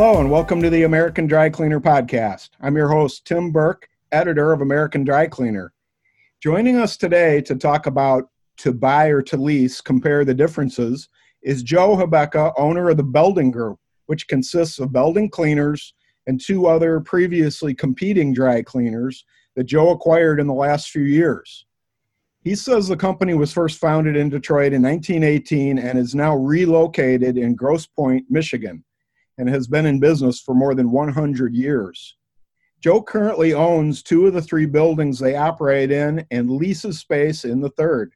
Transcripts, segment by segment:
Hello, and welcome to the American Dry Cleaner Podcast. I'm your host, Tim Burke, editor of American Dry Cleaner. Joining us today to talk about to buy or to lease, compare the differences, is Joe Hebeka, owner of the Belding Group, which consists of Belding Cleaners and two other previously competing dry cleaners that Joe acquired in the last few years. He says the company was first founded in Detroit in 1918 and is now relocated in Grosse Pointe, Michigan, and has been in business for more than 100 years. Joe currently owns two of the three buildings they operate in and leases space in the third.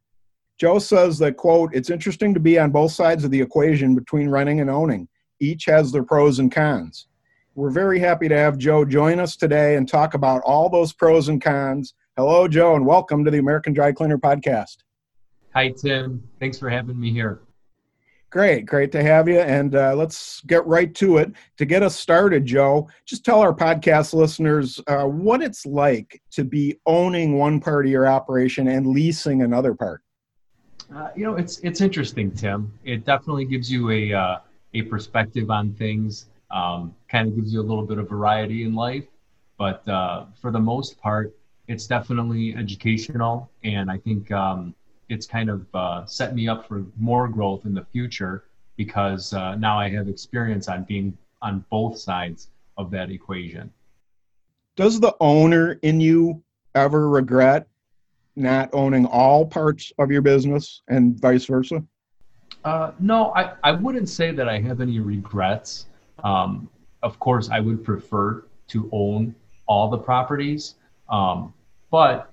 Joe says that, quote, it's interesting to be on both sides of the equation between renting and owning. Each has their pros and cons. We're very happy to have Joe join us today and talk about all those pros and cons. Hello, Joe, and welcome to the American Dry Cleaner Podcast. Hi, Tim. Thanks for having me here. Great, great to have you. And uh, let's get right to it. To get us started, Joe, just tell our podcast listeners uh, what it's like to be owning one part of your operation and leasing another part. Uh, you know, it's it's interesting, Tim. It definitely gives you a uh, a perspective on things. Um, kind of gives you a little bit of variety in life, but uh, for the most part, it's definitely educational, and I think um, it's kind of uh, set me up for more growth in the future because uh, now I have experience on being on both sides of that equation. Does the owner in you ever regret not owning all parts of your business and vice versa? Uh, no, I, I wouldn't say that I have any regrets. Um, of course, I would prefer to own all the properties, um, but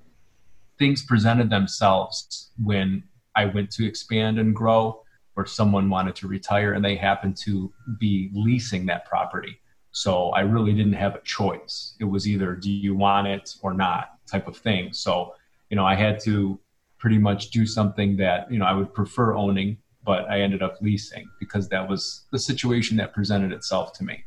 things presented themselves when I went to expand and grow, or someone wanted to retire and they happened to be leasing that property. So I really didn't have a choice. It was either do you want it or not type of thing. So, you know, I had to pretty much do something that, you know, I would prefer owning, but I ended up leasing because that was the situation that presented itself to me.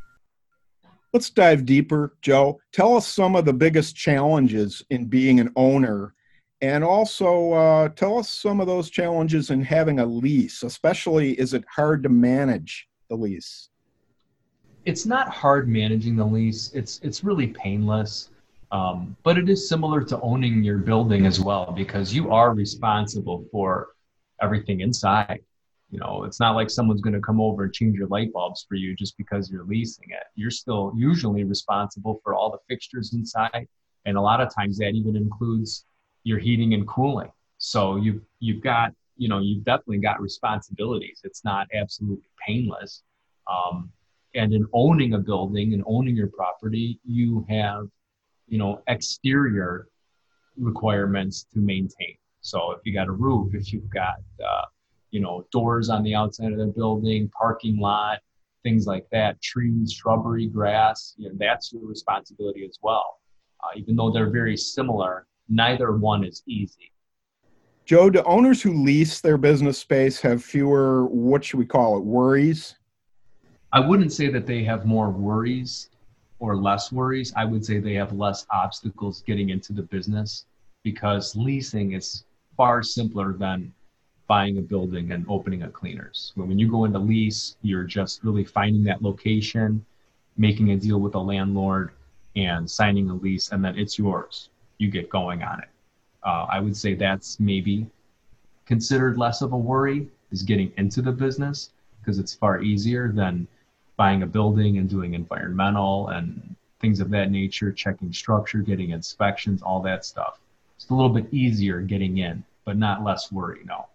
Let's dive deeper, Joe. Tell us some of the biggest challenges in being an owner and also uh, tell us some of those challenges in having a lease, especially is it hard to manage the lease? It's not hard managing the lease. It's it's really painless, um, but it is similar to owning your building as well because you are responsible for everything inside. You know, it's not like someone's going to come over and change your light bulbs for you just because you're leasing it. You're still usually responsible for all the fixtures inside, and a lot of times that even includes your heating and cooling. So you've you've got you know you've definitely got responsibilities. It's not absolutely painless. Um, and in owning a building and owning your property, you have you know exterior requirements to maintain. So if you got a roof, if you've got uh, you know doors on the outside of the building, parking lot, things like that, trees, shrubbery, grass, you know, that's your responsibility as well. Uh, even though they're very similar, neither one is easy. Joe, do owners who lease their business space have fewer, what should we call it, worries? I wouldn't say that they have more worries or less worries. I would say they have less obstacles getting into the business because leasing is far simpler than buying a building and opening a cleaners. When you go into lease, you're just really finding that location, making a deal with a landlord, and signing a lease, and then it's yours you get going on it. Uh, I would say that's maybe considered less of a worry is getting into the business because it's far easier than buying a building and doing environmental and things of that nature, checking structure, getting inspections, all that stuff. It's a little bit easier getting in, but not less worry, no.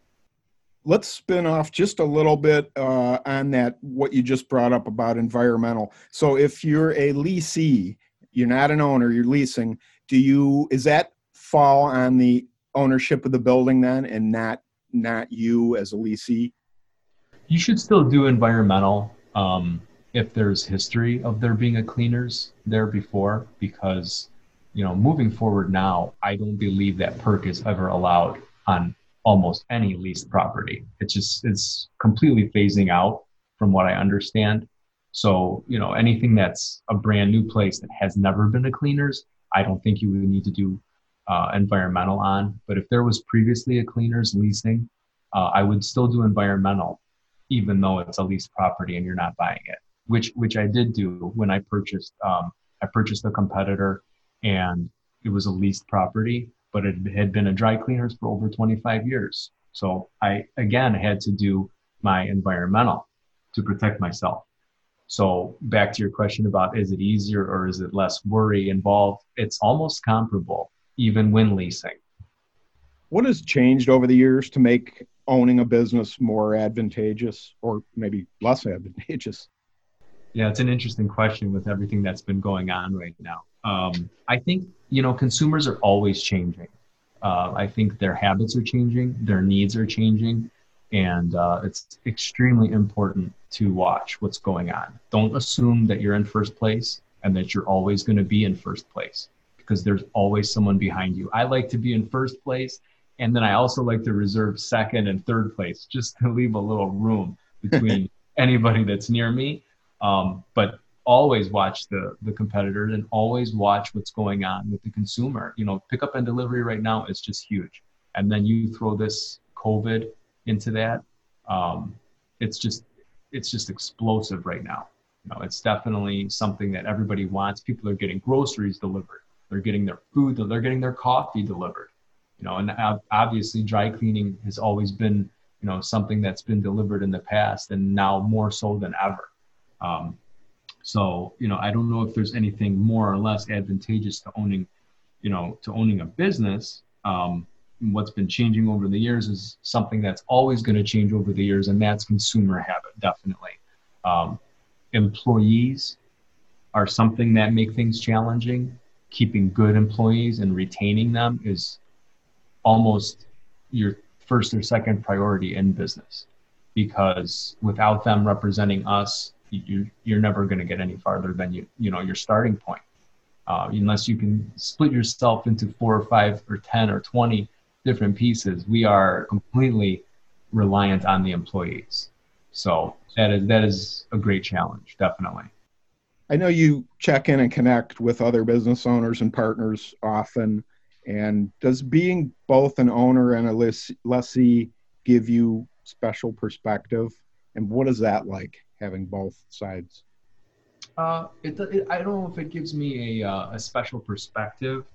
Let's spin off just a little bit uh, on that, what you just brought up about environmental. So if you're a lessee, you're not an owner, you're leasing, do you is that fall on the ownership of the building then and not not you as a lessee? You should still do environmental um, if there's history of there being a cleaners there before because you know moving forward now i don't believe that perc is ever allowed on almost any leased property. It's just it's completely phasing out from what i understand so you know anything that's a brand new place that has never been a cleaners I don't think you would need to do uh, environmental on. But if there was previously a cleaners leasing, uh, I would still do environmental, even though it's a leased property and you're not buying it. which which I did do when I purchased um, I purchased a competitor, and it was a leased property, but it had been a dry cleaners for over 25 years. So I again had to do my environmental to protect myself. So back to your question about is it easier or is it less worry involved? It's almost comparable, even when leasing. What has changed over the years to make owning a business more advantageous or maybe less advantageous? Yeah, it's an interesting question with everything that's been going on right now. Um, I think, you know, consumers are always changing. Uh, I think their habits are changing, their needs are changing, and uh, it's extremely important to watch what's going on. Don't assume that you're in first place and that you're always going to be in first place because there's always someone behind you. I like to be in first place, and then I also like to reserve second and third place just to leave a little room between anybody that's near me. Um, but always watch the the competitors and always watch what's going on with the consumer. You know, pickup and delivery right now is just huge, and then you throw this COVID into that. Um, it's just it's just explosive right now. You know, it's definitely something that everybody wants. People are getting groceries delivered. They're getting their food. They're getting their coffee delivered. You know, and obviously dry cleaning has always been you know something that's been delivered in the past, and now more so than ever. Um, so, you know, I don't know if there's anything more or less advantageous to owning, you know, to owning a business. Um, what's been changing over the years is something that's always going to change over the years, and that's consumer habit, definitely. Um, employees are something that make things challenging. Keeping good employees and retaining them is almost your first or second priority in business because without them representing us you, you're never going to get any farther than you you know your starting point uh, unless you can split yourself into four or five or ten or twenty different pieces we are completely reliant on the employees. So that is that is a great challenge definitely. I know you check in and connect with other business owners and partners often and does being both an owner and a lessee give you special perspective? And what is that like having both sides? Uh, it, it, I don't know if it gives me a, uh, a special perspective,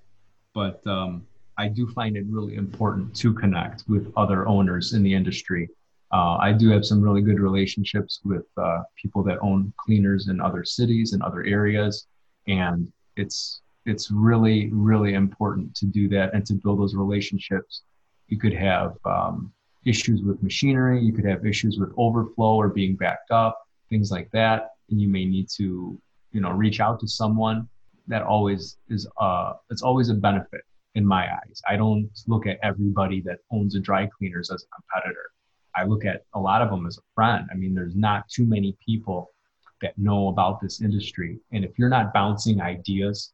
but um, I do find it really important to connect with other owners in the industry. Uh, I do have some really good relationships with uh, people that own cleaners in other cities and other areas, and it's it's really really important to do that and to build those relationships. You could have um, issues with machinery, you could have issues with overflow or being backed up things like that and you may need to you know reach out to someone that always is uh it's always a benefit in my eyes. I don't look at everybody that owns a dry cleaners as a competitor. I look at a lot of them as a friend. I mean there's not too many people that know about this industry. And if you're not bouncing ideas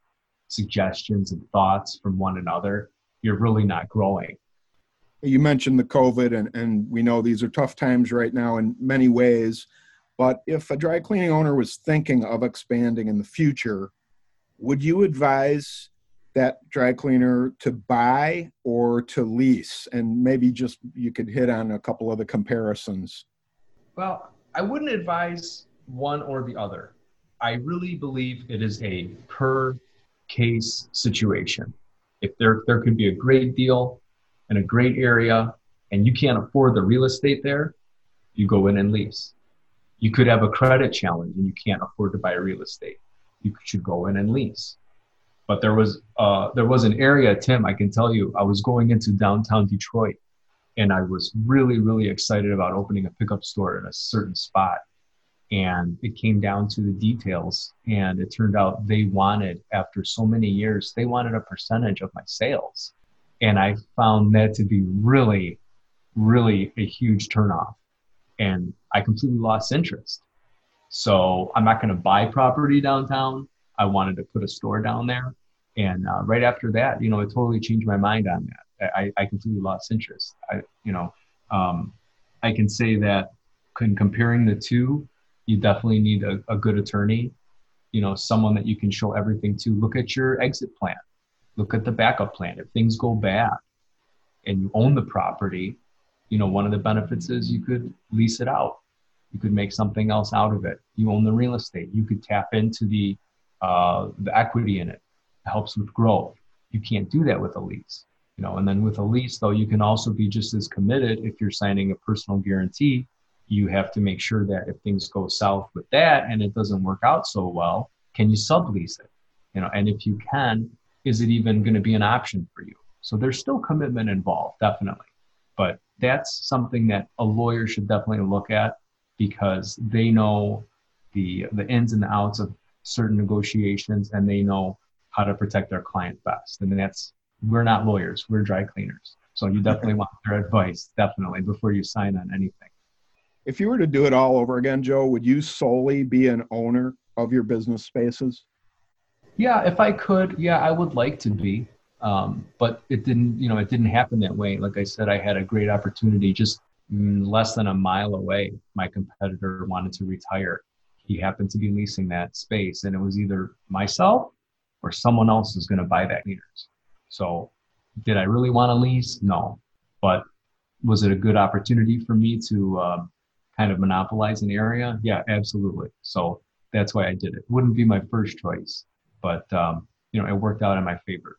suggestions and thoughts from one another you're really not growing. You mentioned the covid and, and we know these are tough times right now in many ways. But if a dry cleaning owner was thinking of expanding in the future, would you advise that dry cleaner to buy or to lease? And maybe just you could hit on a couple of the comparisons. Well, I wouldn't advise one or the other. I really believe it is a per case situation. If there, there could be a great deal in a great area and you can't afford the real estate there, you go in and lease. You could have a credit challenge and you can't afford to buy real estate. You should go in and lease. But there was uh, there was an area, Tim. I can tell you, I was going into downtown Detroit, and I was really really excited about opening a pickup store in a certain spot. And it came down to the details, and it turned out they wanted, after so many years, they wanted a percentage of my sales, and I found that to be really, really a huge turnoff and I completely lost interest. So I'm not going to buy property downtown. I wanted to put a store down there. And uh, right after that, you know, it totally changed my mind on that. I, I completely lost interest. I, you know, um, I can say that in comparing the two, you definitely need a, a good attorney, you know, someone that you can show everything to. Look at your exit plan. Look at the backup plan. If things go bad and you own the property, you know, one of the benefits is you could lease it out You could make something else out of it. You own the real estate. You could tap into the uh, the equity in it. It helps with growth. You can't do that with a lease, you know. And then with a lease, though, you can also be just as committed if you're signing a personal guarantee. You have to make sure that if things go south with that and it doesn't work out so well, can you sublease it? You know, and if you can, is it even going to be an option for you? So there's still commitment involved, definitely. But that's something that a lawyer should definitely look at because they know the the ins and outs of certain negotiations and they know how to protect their client best. And that's we're not lawyers, we're dry cleaners. So you definitely want their advice, definitely, before you sign on anything. If you were to do it all over again, Joe, would you solely be an owner of your business spaces? Yeah, if I could, yeah, I would like to be. Um, but it didn't, you know, it didn't happen that way. Like I said, I had a great opportunity just less than a mile away. My competitor wanted to retire. He happened to be leasing that space, and it was either myself or someone else is going to buy that meters. So, did I really want to lease? No. But was it a good opportunity for me to um, kind of monopolize an area? Yeah, absolutely. So that's why I did it. Wouldn't be my first choice, but um, you know, it worked out in my favor.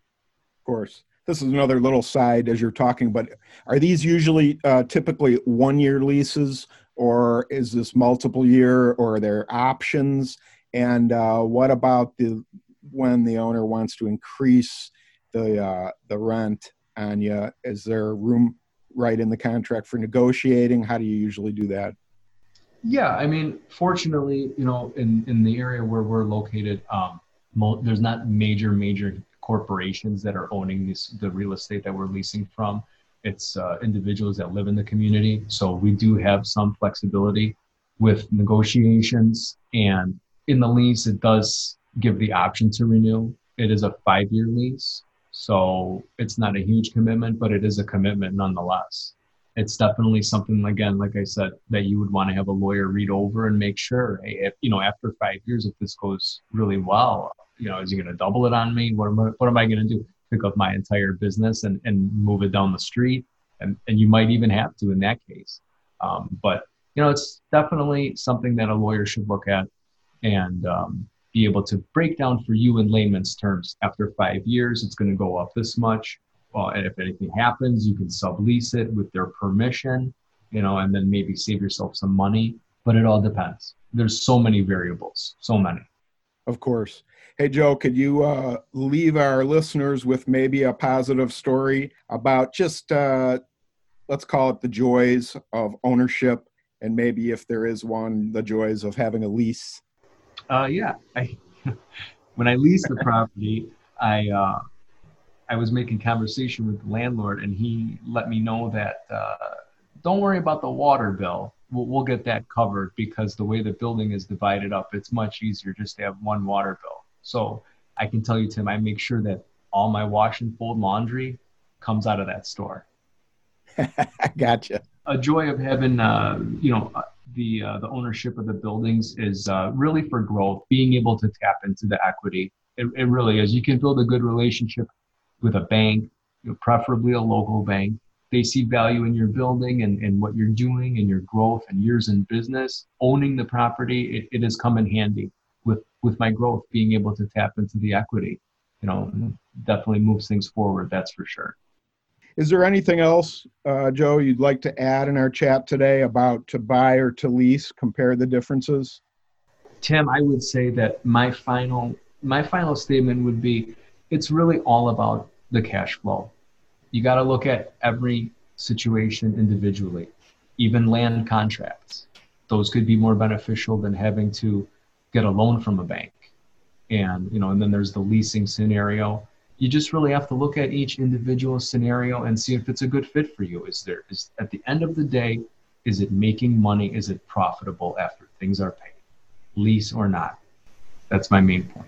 Of course. This is another little side as you're talking, but are these usually uh, typically one year leases or is this multiple year or are there options? And uh, what about the when the owner wants to increase the uh, the rent on you? Is there room right in the contract for negotiating? How do you usually do that? Yeah, I mean, fortunately, you know, in in the area where we're located, um, there's not major major corporations that are owning this the real estate that we're leasing from. It's uh, individuals that live in the community, so we do have some flexibility with negotiations. And in the lease, it does give the option to renew. It is a five-year lease, so it's not a huge commitment, but it is a commitment nonetheless. It's definitely something again like i said that you would want to have a lawyer read over and make sure hey, if you know after five years if this goes really well you know is he going to double it on me? What am i, what am I going to do pick up my entire business and, and move it down the street and, and you might even have to in that case um, but you know it's definitely something that a lawyer should look at and um, be able to break down for you in layman's terms after five years it's going to go up this much well, and if anything happens, you can sublease it with their permission, you know, and then maybe save yourself some money. But it all depends. There's so many variables, so many. Of course. Hey, Joe, could you uh, leave our listeners with maybe a positive story about just, uh, let's call it the joys of ownership, and maybe if there is one, the joys of having a lease? Uh, yeah. I, when I leased the property, I, uh, I was making conversation with the landlord, and he let me know that uh, don't worry about the water bill. We'll, we'll get that covered because the way the building is divided up, it's much easier just to have one water bill. So I can tell you, Tim, I make sure that all my wash and fold laundry comes out of that store. I gotcha. A joy of having, uh, you know, uh, the uh, the ownership of the buildings is uh, really for growth. Being able to tap into the equity, it, it really is. You can build a good relationship with a bank, you know, preferably a local bank. They see value in your building and, and what you're doing and your growth and years in business. Owning the property, it, it has come in handy with, with my growth, being able to tap into the equity. You know, definitely moves things forward, that's for sure. Is there anything else, uh, Joe, you'd like to add in our chat today about to buy or to lease? Compare the differences. Tim, I would say that my final my final statement would be it's really all about the cash flow. You got to look at every situation individually, even land contracts. Those could be more beneficial than having to get a loan from a bank. And, you know, and then there's the leasing scenario. You just really have to look at each individual scenario and see if it's a good fit for you. Is there is at the end of the day, is it making money? Is it profitable after things are paid? Lease or not? That's my main point.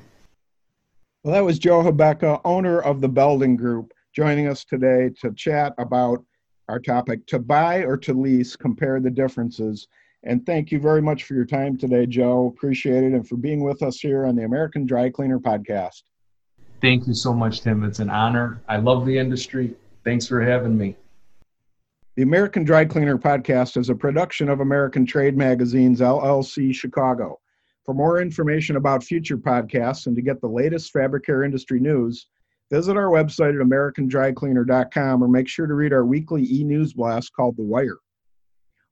Well, that was Joe Hebeka, owner of the Belding Group, joining us today to chat about our topic to buy or to lease, compare the differences. And thank you very much for your time today, Joe. Appreciate it and for being with us here on the American Dry Cleaner Podcast. Thank you so much, Tim. It's an honor. I love the industry. Thanks for having me. The American Dry Cleaner podcast is a production of American Trade Magazine's LLC Chicago. For more information about future podcasts and to get the latest fabric care industry news, visit our website at americandrycleaner.com or make sure to read our weekly e-news blast called The Wire.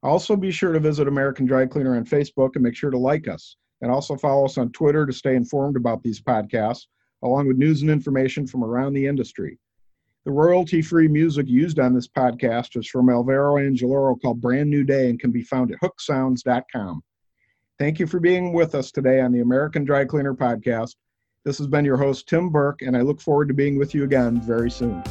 Also, be sure to visit American Dry Cleaner on Facebook and make sure to like us. And also follow us on Twitter to stay informed about these podcasts, along with news and information from around the industry. The royalty free music used on this podcast is from Alvaro Angeloro called Brand New Day and can be found at hooksounds.com. Thank you for being with us today on the American Dry Cleaner podcast. This has been your host, Tim Burke, and I look forward to being with you again very soon.